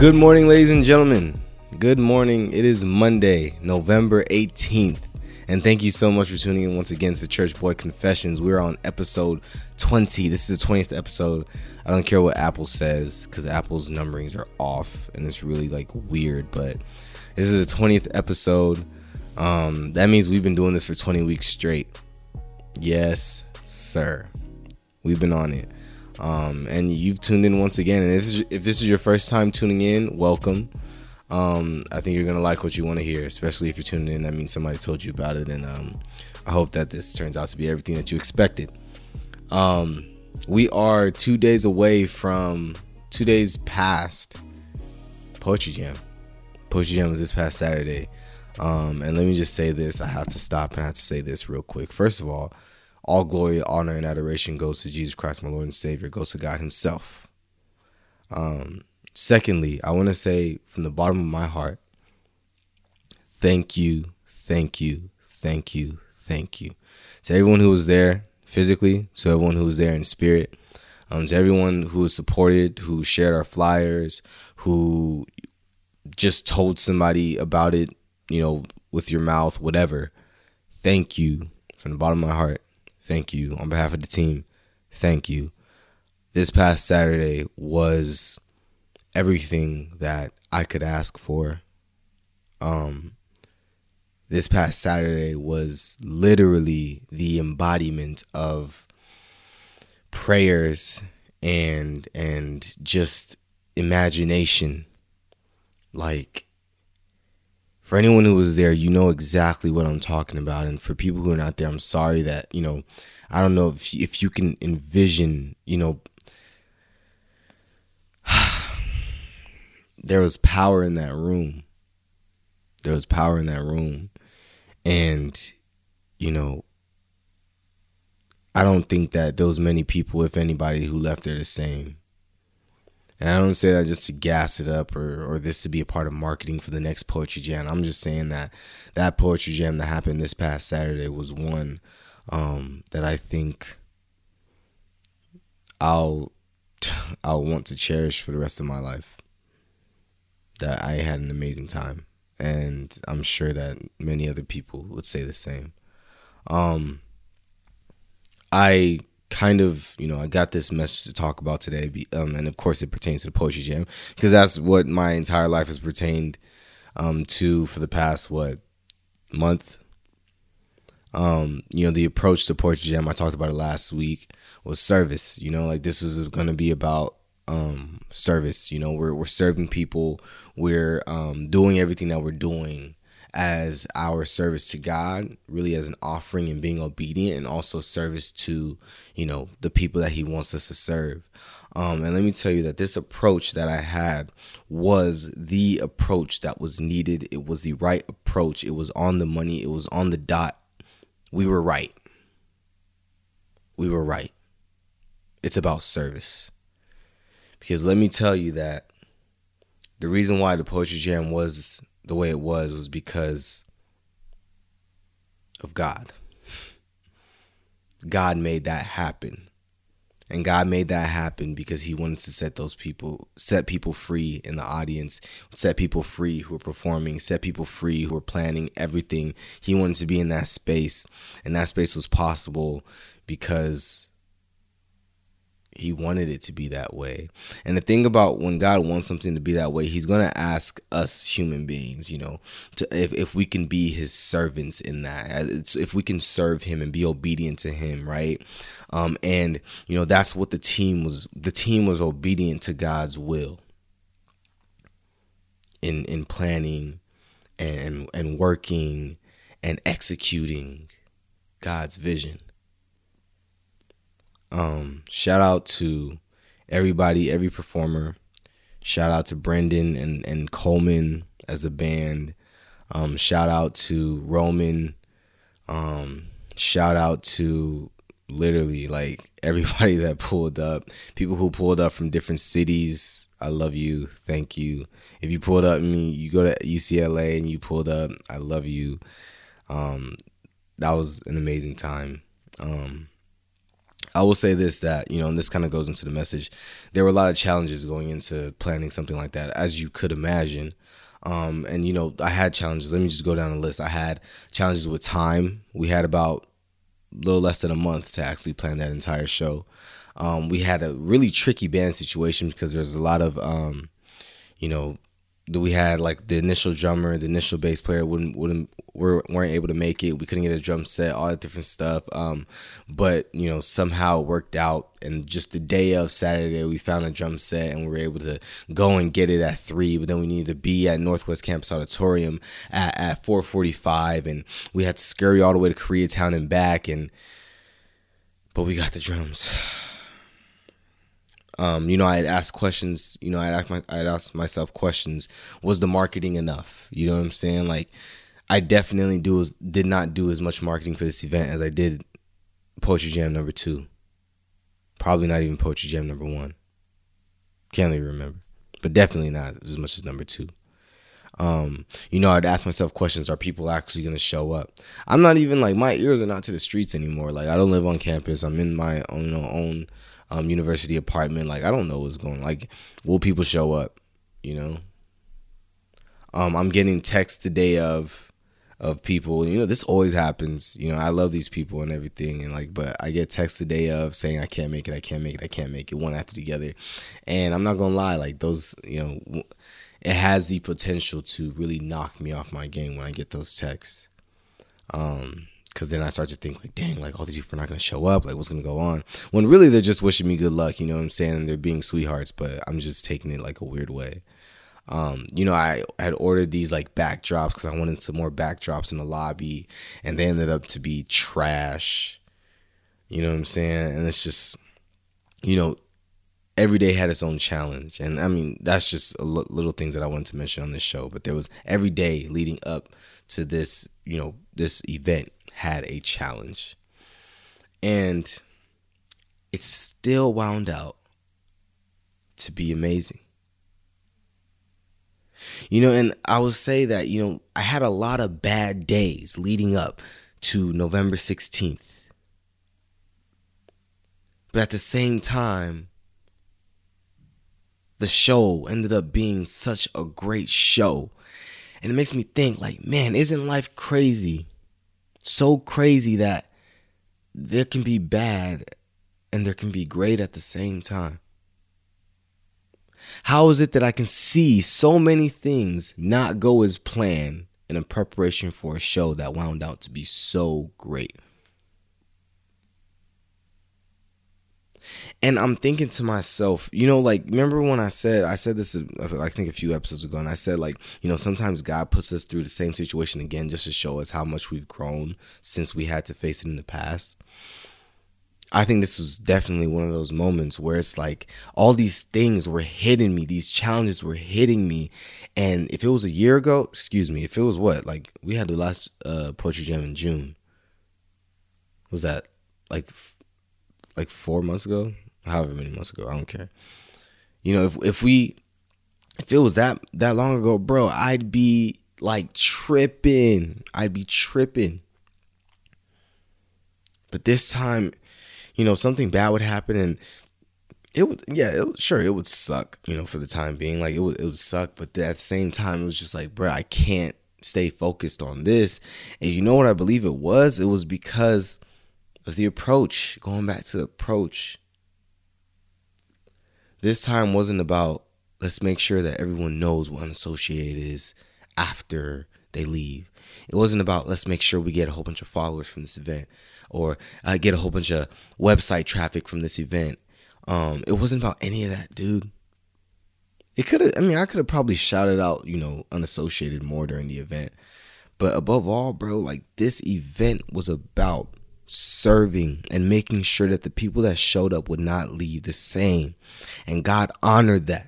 Good morning, ladies and gentlemen. Good morning. It is Monday, November 18th. And thank you so much for tuning in once again to Church Boy Confessions. We're on episode 20. This is the 20th episode. I don't care what Apple says because Apple's numberings are off and it's really like weird. But this is the 20th episode. Um, that means we've been doing this for 20 weeks straight. Yes, sir. We've been on it. Um, and you've tuned in once again. And if this, is, if this is your first time tuning in, welcome. Um, I think you're gonna like what you want to hear, especially if you're tuning in. That means somebody told you about it, and um, I hope that this turns out to be everything that you expected. Um, we are two days away from two days past Poetry Jam. Poetry Jam was this past Saturday. Um, and let me just say this: I have to stop and I have to say this real quick. First of all, all glory, honor, and adoration goes to Jesus Christ, my Lord and Savior, goes to God Himself. Um, secondly, I want to say from the bottom of my heart, thank you, thank you, thank you, thank you to everyone who was there physically, to everyone who was there in spirit, um, to everyone who supported, who shared our flyers, who just told somebody about it, you know, with your mouth, whatever. Thank you from the bottom of my heart. Thank you. On behalf of the team, thank you. This past Saturday was everything that I could ask for. Um this past Saturday was literally the embodiment of prayers and and just imagination like for anyone who was there, you know exactly what I'm talking about. And for people who are not there, I'm sorry that, you know, I don't know if if you can envision, you know, there was power in that room. There was power in that room. And, you know, I don't think that those many people, if anybody, who left there the same. And I don't say that just to gas it up or, or this to be a part of marketing for the next poetry jam. I'm just saying that that poetry jam that happened this past Saturday was one um, that I think I'll I'll want to cherish for the rest of my life. That I had an amazing time, and I'm sure that many other people would say the same. Um, I kind of, you know, I got this message to talk about today, um, and of course, it pertains to the poetry jam because that's what my entire life has pertained um, to for the past what month. Um, you know, the approach to poetry jam I talked about it last week was service. You know, like this is going to be about um, service. You know, we're we're serving people. We're um, doing everything that we're doing as our service to God, really as an offering and being obedient, and also service to, you know, the people that He wants us to serve. Um, and let me tell you that this approach that I had was the approach that was needed. It was the right approach. It was on the money. It was on the dot. We were right. We were right. It's about service. Because let me tell you that the reason why the Poetry Jam was the way it was was because of God. God made that happen. And God made that happen because he wanted to set those people set people free in the audience, set people free who are performing, set people free who are planning everything. He wanted to be in that space. And that space was possible because he wanted it to be that way. And the thing about when God wants something to be that way, he's going to ask us human beings, you know, to if, if we can be his servants in that. If we can serve him and be obedient to him, right? Um and you know, that's what the team was the team was obedient to God's will in in planning and and working and executing God's vision. Um, shout out to everybody, every performer. Shout out to Brendan and, and Coleman as a band. Um, shout out to Roman. Um, shout out to literally like everybody that pulled up, people who pulled up from different cities. I love you. Thank you. If you pulled up, I mean, you go to UCLA and you pulled up. I love you. Um, that was an amazing time. Um, I will say this that, you know, and this kind of goes into the message. There were a lot of challenges going into planning something like that, as you could imagine. Um, and, you know, I had challenges. Let me just go down the list. I had challenges with time. We had about a little less than a month to actually plan that entire show. Um, we had a really tricky band situation because there's a lot of, um, you know, we had like the initial drummer, the initial bass player wouldn't wouldn't weren't able to make it. We couldn't get a drum set, all that different stuff. Um, but you know somehow it worked out, and just the day of Saturday, we found a drum set and we were able to go and get it at three. But then we needed to be at Northwest Campus Auditorium at at four forty five, and we had to scurry all the way to Koreatown and back. And but we got the drums. Um, you know, I'd ask questions. You know, I'd ask my, I'd ask myself questions. Was the marketing enough? You know what I'm saying? Like, I definitely do did not do as much marketing for this event as I did Poetry Jam number two. Probably not even Poetry Jam number one. Can't even remember, but definitely not as much as number two. Um, you know, I'd ask myself questions: Are people actually going to show up? I'm not even like my ears are not to the streets anymore. Like I don't live on campus. I'm in my own you know, own um, university apartment. Like I don't know what's going. Like will people show up? You know. Um, I'm getting texts today of of people. You know, this always happens. You know, I love these people and everything, and like, but I get texts today of saying I can't make it, I can't make it, I can't make it, one after the other. And I'm not gonna lie, like those, you know, it has the potential to really knock me off my game when I get those texts. Um, because then I start to think like, dang, like all these people are not gonna show up. Like, what's gonna go on? When really they're just wishing me good luck. You know what I'm saying? They're being sweethearts, but I'm just taking it like a weird way. Um, you know, I had ordered these like backdrops because I wanted some more backdrops in the lobby, and they ended up to be trash. You know what I'm saying? And it's just, you know, every day had its own challenge, and I mean that's just little things that I wanted to mention on this show. But there was every day leading up to this, you know, this event had a challenge. And it still wound out to be amazing. You know, and I will say that, you know, I had a lot of bad days leading up to November 16th. But at the same time, the show ended up being such a great show. And it makes me think, like, man, isn't life crazy? So crazy that there can be bad and there can be great at the same time. How is it that I can see so many things not go as planned in a preparation for a show that wound out to be so great? And I'm thinking to myself, you know, like remember when I said I said this I think a few episodes ago, and I said like, you know, sometimes God puts us through the same situation again just to show us how much we've grown since we had to face it in the past. I think this was definitely one of those moments where it's like all these things were hitting me, these challenges were hitting me. And if it was a year ago, excuse me, if it was what, like we had the last uh, poetry jam in June. Was that like like four months ago, however many months ago, I don't care. You know, if if we if it was that that long ago, bro, I'd be like tripping. I'd be tripping. But this time, you know, something bad would happen and it would yeah, it sure it would suck, you know, for the time being. Like it would it would suck, but at the same time it was just like, bro, I can't stay focused on this. And you know what I believe it was? It was because of the approach, going back to the approach. This time wasn't about let's make sure that everyone knows what unassociated is after they leave. It wasn't about let's make sure we get a whole bunch of followers from this event or uh, get a whole bunch of website traffic from this event. Um, it wasn't about any of that, dude. It could have, I mean, I could have probably shouted out, you know, unassociated more during the event. But above all, bro, like this event was about serving and making sure that the people that showed up would not leave the same. And God honored that.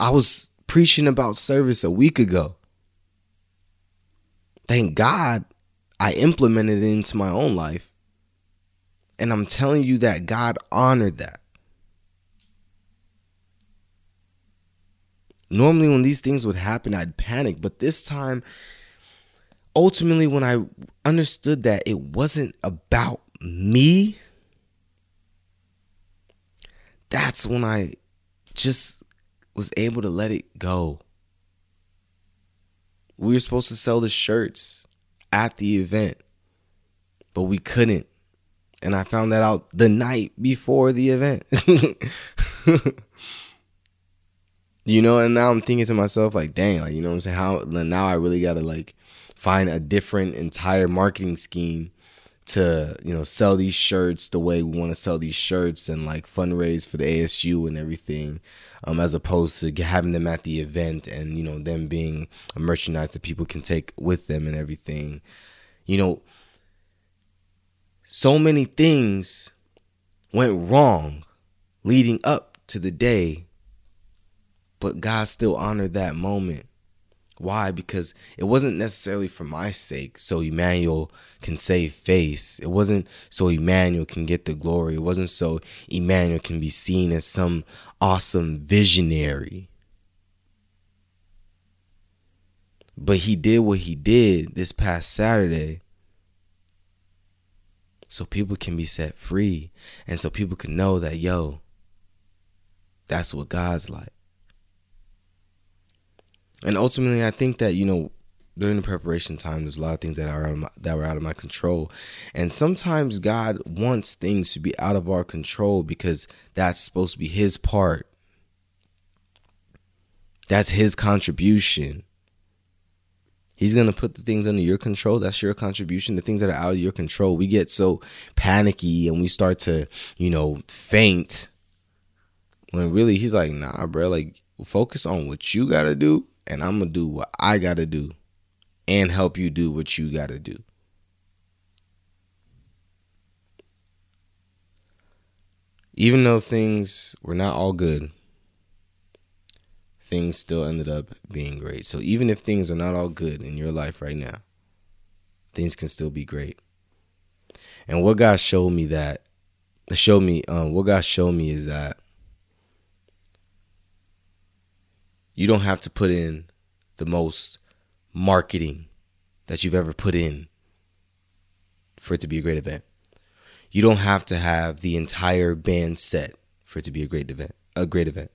I was preaching about service a week ago. Thank God I implemented it into my own life. And I'm telling you that God honored that. Normally, when these things would happen, I'd panic, but this time ultimately when I understood that it wasn't about me, that's when I just was able to let it go. We were supposed to sell the shirts at the event, but we couldn't. And I found that out the night before the event. you know, and now I'm thinking to myself, like, dang, like, you know what I'm saying? How now I really gotta like find a different entire marketing scheme to you know sell these shirts the way we want to sell these shirts and like fundraise for the ASU and everything um as opposed to having them at the event and you know them being a merchandise that people can take with them and everything. You know so many things went wrong leading up to the day but God still honored that moment why? Because it wasn't necessarily for my sake, so Emmanuel can save face. It wasn't so Emmanuel can get the glory. It wasn't so Emmanuel can be seen as some awesome visionary. But he did what he did this past Saturday so people can be set free and so people can know that, yo, that's what God's like and ultimately, I think that you know during the preparation time, there's a lot of things that are my, that were out of my control, and sometimes God wants things to be out of our control because that's supposed to be His part. That's His contribution. He's gonna put the things under your control. That's your contribution. The things that are out of your control, we get so panicky and we start to, you know, faint. When really, he's like, "Nah, bro. Like, focus on what you gotta do and I'm gonna do what I gotta do and help you do what you gotta do. Even though things were not all good, things still ended up being great. So even if things are not all good in your life right now, things can still be great. And what God showed me that showed me um, what God showed me is that You don't have to put in the most marketing that you've ever put in for it to be a great event. You don't have to have the entire band set for it to be a great event, a great event.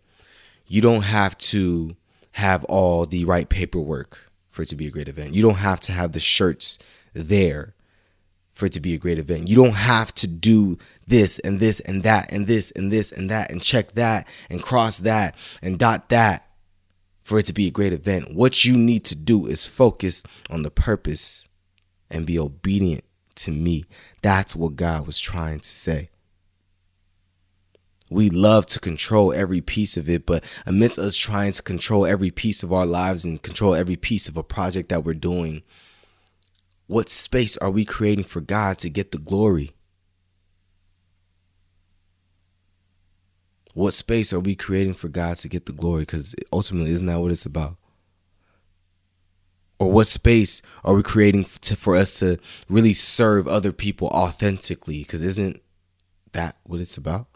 You don't have to have all the right paperwork for it to be a great event. You don't have to have the shirts there for it to be a great event. You don't have to do this and this and that and this and this and that and check that and cross that and dot that for it to be a great event. What you need to do is focus on the purpose and be obedient to me. That's what God was trying to say. We love to control every piece of it, but amidst us trying to control every piece of our lives and control every piece of a project that we're doing, what space are we creating for God to get the glory? What space are we creating for God to get the glory? Because ultimately, isn't that what it's about? Or what space are we creating to, for us to really serve other people authentically? Because isn't that what it's about?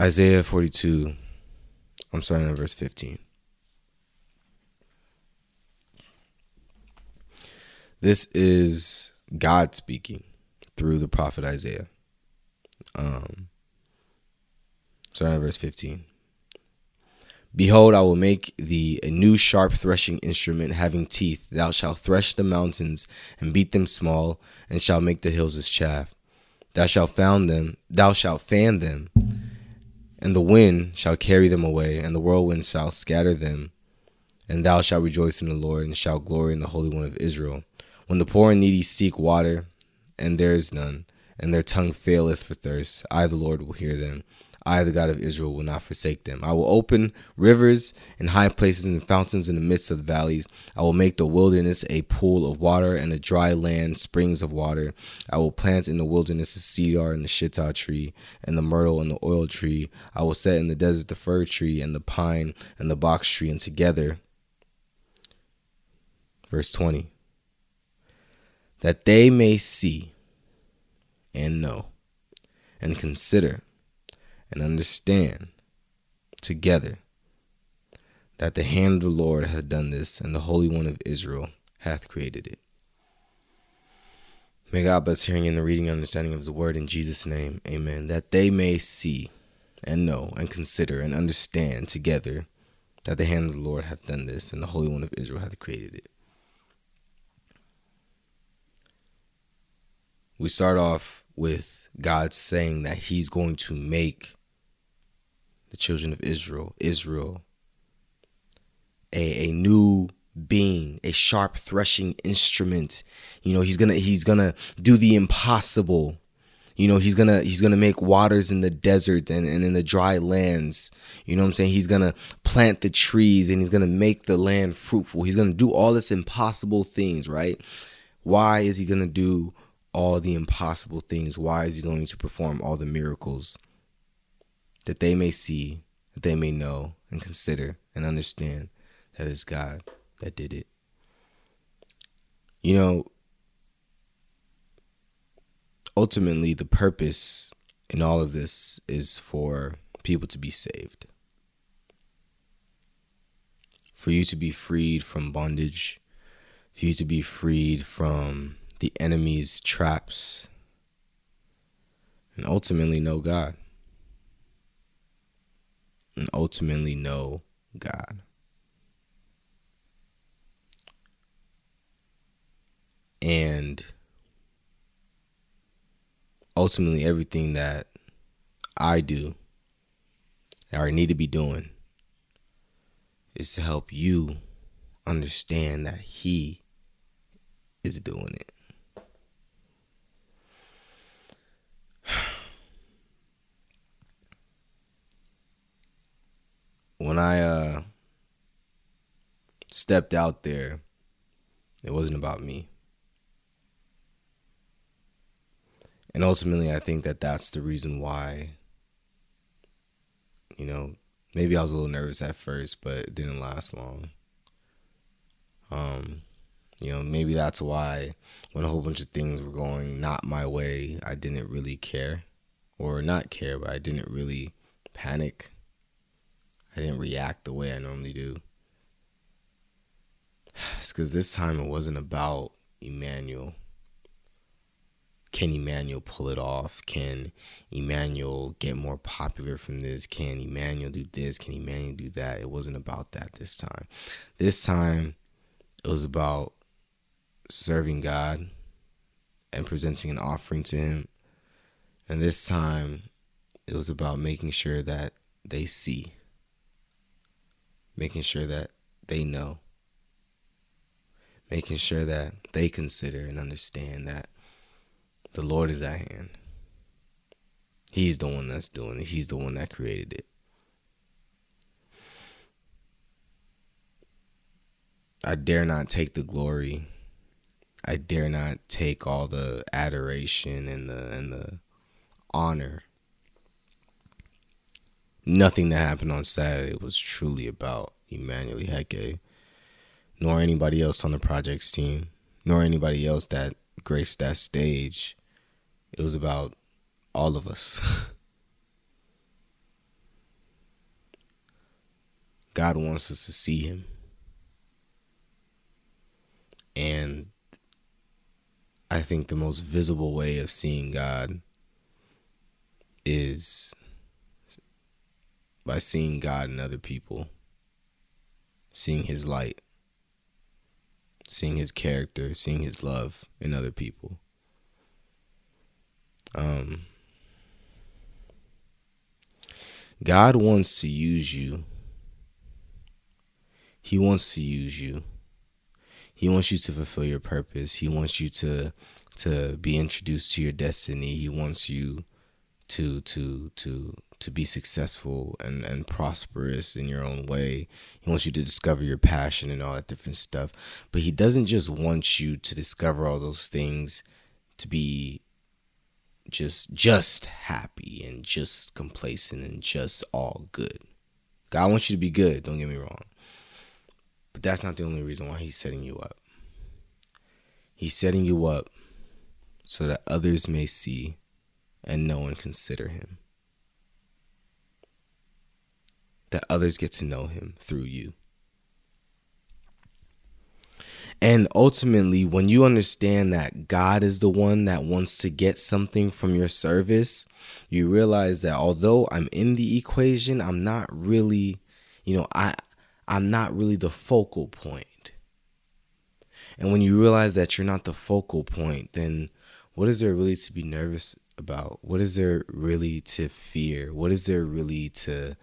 Isaiah 42, I'm starting at verse 15. This is God speaking through the prophet Isaiah. Um, starting verse 15. Behold, I will make thee a new sharp threshing instrument having teeth. Thou shalt thresh the mountains and beat them small, and shalt make the hills as chaff. Thou shalt fan them, thou shalt fan them, and the wind shall carry them away, and the whirlwind shall scatter them. And thou shalt rejoice in the Lord, and shalt glory in the Holy One of Israel. When the poor and needy seek water, and there is none, and their tongue faileth for thirst, I, the Lord, will hear them. I, the God of Israel, will not forsake them. I will open rivers in high places and fountains in the midst of the valleys. I will make the wilderness a pool of water and the dry land springs of water. I will plant in the wilderness the cedar and the shittah tree and the myrtle and the oil tree. I will set in the desert the fir tree and the pine and the box tree, and together. Verse 20 that they may see and know and consider and understand together that the hand of the Lord hath done this, and the Holy One of Israel hath created it. May God bless hearing and the reading and understanding of his word in Jesus' name. Amen. That they may see and know and consider and understand together that the hand of the Lord hath done this, and the Holy One of Israel hath created it. We start off with God saying that He's going to make the children of Israel, Israel, a, a new being, a sharp threshing instrument. You know, he's gonna he's gonna do the impossible. You know, he's gonna he's gonna make waters in the desert and, and in the dry lands. You know what I'm saying? He's gonna plant the trees and he's gonna make the land fruitful. He's gonna do all this impossible things, right? Why is he gonna do all the impossible things? Why is he going to perform all the miracles? That they may see, that they may know and consider and understand that it's God that did it. You know, ultimately, the purpose in all of this is for people to be saved, for you to be freed from bondage, for you to be freed from the enemy's traps, and ultimately know God. And ultimately know God. and ultimately everything that I do or I need to be doing is to help you understand that he is doing it. When I uh stepped out there, it wasn't about me. and ultimately i think that that's the reason why you know maybe i was a little nervous at first but it didn't last long um you know maybe that's why when a whole bunch of things were going not my way i didn't really care or not care but i didn't really panic i didn't react the way i normally do it's because this time it wasn't about emmanuel can Emmanuel pull it off? Can Emmanuel get more popular from this? Can Emmanuel do this? Can Emmanuel do that? It wasn't about that this time. This time, it was about serving God and presenting an offering to Him. And this time, it was about making sure that they see, making sure that they know, making sure that they consider and understand that the Lord is at hand. He's the one that's doing it. He's the one that created it. I dare not take the glory. I dare not take all the adoration and the and the honor. Nothing that happened on Saturday was truly about Emmanuel Heke, nor anybody else on the project's team, nor anybody else that graced that stage it was about all of us. God wants us to see Him. And I think the most visible way of seeing God is by seeing God in other people, seeing His light, seeing His character, seeing His love in other people. Um, God wants to use you. He wants to use you. He wants you to fulfill your purpose. He wants you to to be introduced to your destiny. He wants you to to to to be successful and and prosperous in your own way. He wants you to discover your passion and all that different stuff. But he doesn't just want you to discover all those things to be just just happy and just complacent and just all good. God wants you to be good, don't get me wrong. But that's not the only reason why he's setting you up. He's setting you up so that others may see and no one consider him. That others get to know him through you And ultimately, when you understand that God is the one that wants to get something from your service, you realize that although I'm in the equation, I'm not really, you know, I I'm not really the focal point. And when you realize that you're not the focal point, then what is there really to be nervous about? What is there really to fear? What is there really to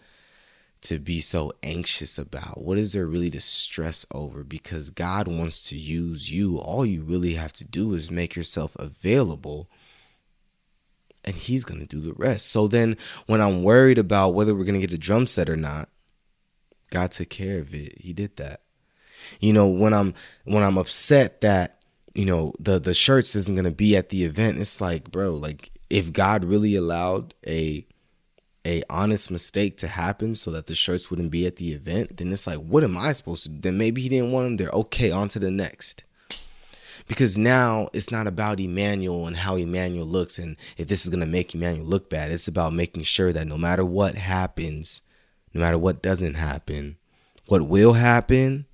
to be so anxious about? What is there really to stress over? Because God wants to use you. All you really have to do is make yourself available and he's going to do the rest. So then when I'm worried about whether we're going to get a drum set or not, God took care of it. He did that. You know, when I'm when I'm upset that, you know, the the shirts isn't going to be at the event, it's like, bro, like if God really allowed a a honest mistake to happen so that the shirts wouldn't be at the event, then it's like, what am I supposed to do? Then maybe he didn't want them there. Okay, on to the next. Because now it's not about Emmanuel and how Emmanuel looks and if this is to make Emmanuel look bad. It's about making sure that no matter what happens, no matter what doesn't happen, what will happen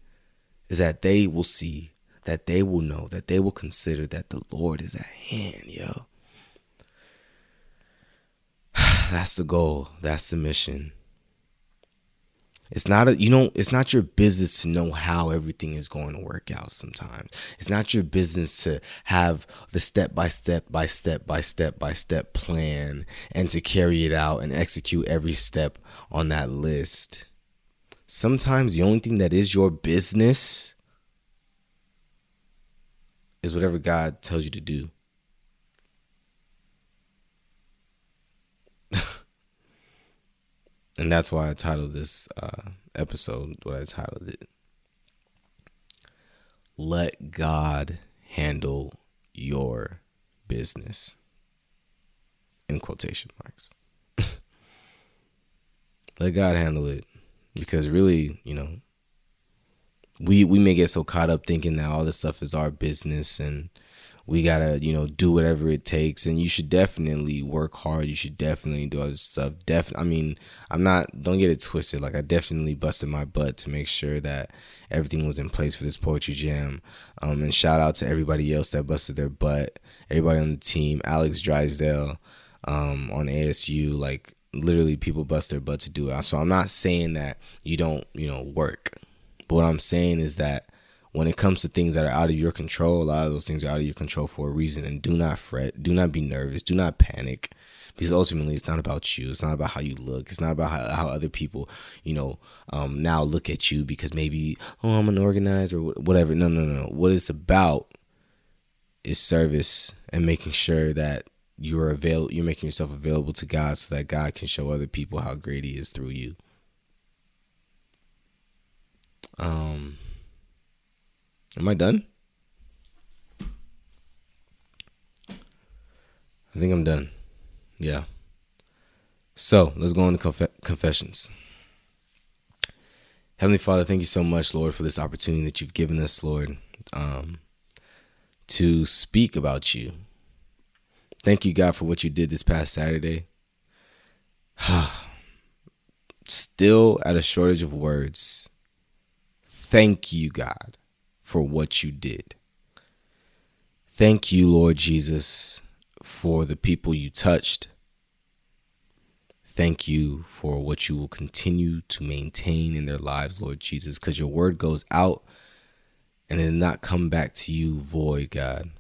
is that they will see, that they will know, that they will consider that the Lord is at hand, yo. That's the goal. That's the mission. It's not a you know, it's not your business to know how everything is going to work out sometimes. It's not your business to have the step by step by step by step by step plan and to carry it out and execute every step on that list. Sometimes the only thing that is your business is whatever God tells you to do. And that's why I titled this uh, episode what I titled it. Let God handle your business. In quotation marks. Let God handle it. Because really, you know, we we may get so caught up thinking that all this stuff is our business and we gotta you know do whatever it takes. And you should definitely work hard. You should definitely do all this stuff. Def- i mean i'm not don't get it twisted. Like i definitely busted my butt to make sure that everything was in place for this poetry jam. Um, and shout out to everybody else that busted their butt. Everybody on the team alex drysdale um, on asu like literally people bust their butt to do it. So i'm not saying that you don't you know work. But what i'm saying is that when it comes to things that are out of your control, a lot of those things are out of your control for a reason. And do not fret, do not be nervous, do not panic, because ultimately it's not about you. It's not about how you look. It's not about how, how other people, you know, um, now look at you because maybe oh I'm an organizer or whatever. No, no, no. What it's about is service and making sure that you're avail you're making yourself available to God so that God can show other people how great He is through you. Um Am I done? I think I'm done. Yeah. So let's go into conf- confessions. Heavenly Father, thank you so much, Lord, for this opportunity that you've given us, Lord, um, to speak about you. Thank you, God, for what you did this past Saturday. Still at a shortage of words. Thank you, God for what you did. Thank you, Lord Jesus, for the people you touched. Thank you for what you will continue to maintain in their lives, Lord Jesus, because your word goes out and it did not come back to you void, God.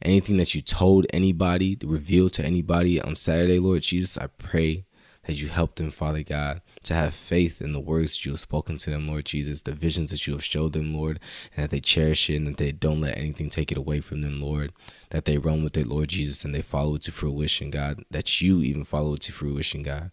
Anything that you told anybody, revealed to anybody on Saturday, Lord Jesus, I pray that you help them, Father God, to have faith in the words that you have spoken to them, Lord Jesus, the visions that you have showed them, Lord, and that they cherish it and that they don't let anything take it away from them, Lord, that they run with it, Lord Jesus, and they follow it to fruition, God, that you even follow it to fruition, God.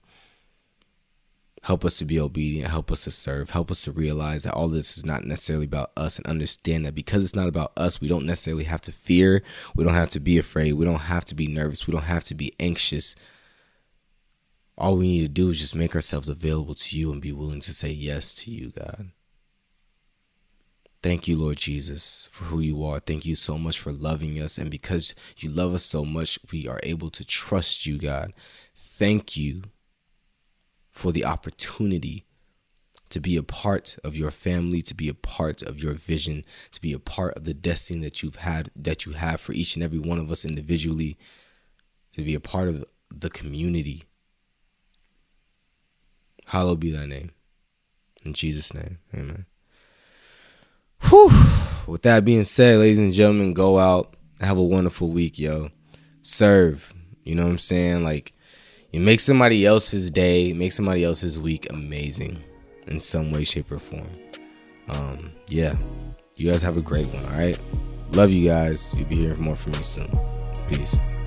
Help us to be obedient. Help us to serve. Help us to realize that all this is not necessarily about us and understand that because it's not about us, we don't necessarily have to fear. We don't have to be afraid. We don't have to be nervous. We don't have to be anxious all we need to do is just make ourselves available to you and be willing to say yes to you, God. Thank you, Lord Jesus, for who you are. Thank you so much for loving us. And because you love us so much, we are able to trust you, God. Thank you for the opportunity to be a part of your family, to be a part of your vision, to be a part of the destiny that you've had that you have for each and every one of us individually, to be a part of the community. Hallowed be thy name. In Jesus' name. Amen. Whew. With that being said, ladies and gentlemen, go out. Have a wonderful week, yo. Serve. You know what I'm saying? Like, you make somebody else's day, make somebody else's week amazing in some way, shape, or form. Um, yeah. You guys have a great one, all right? Love you guys. You'll be hearing more from me soon. Peace.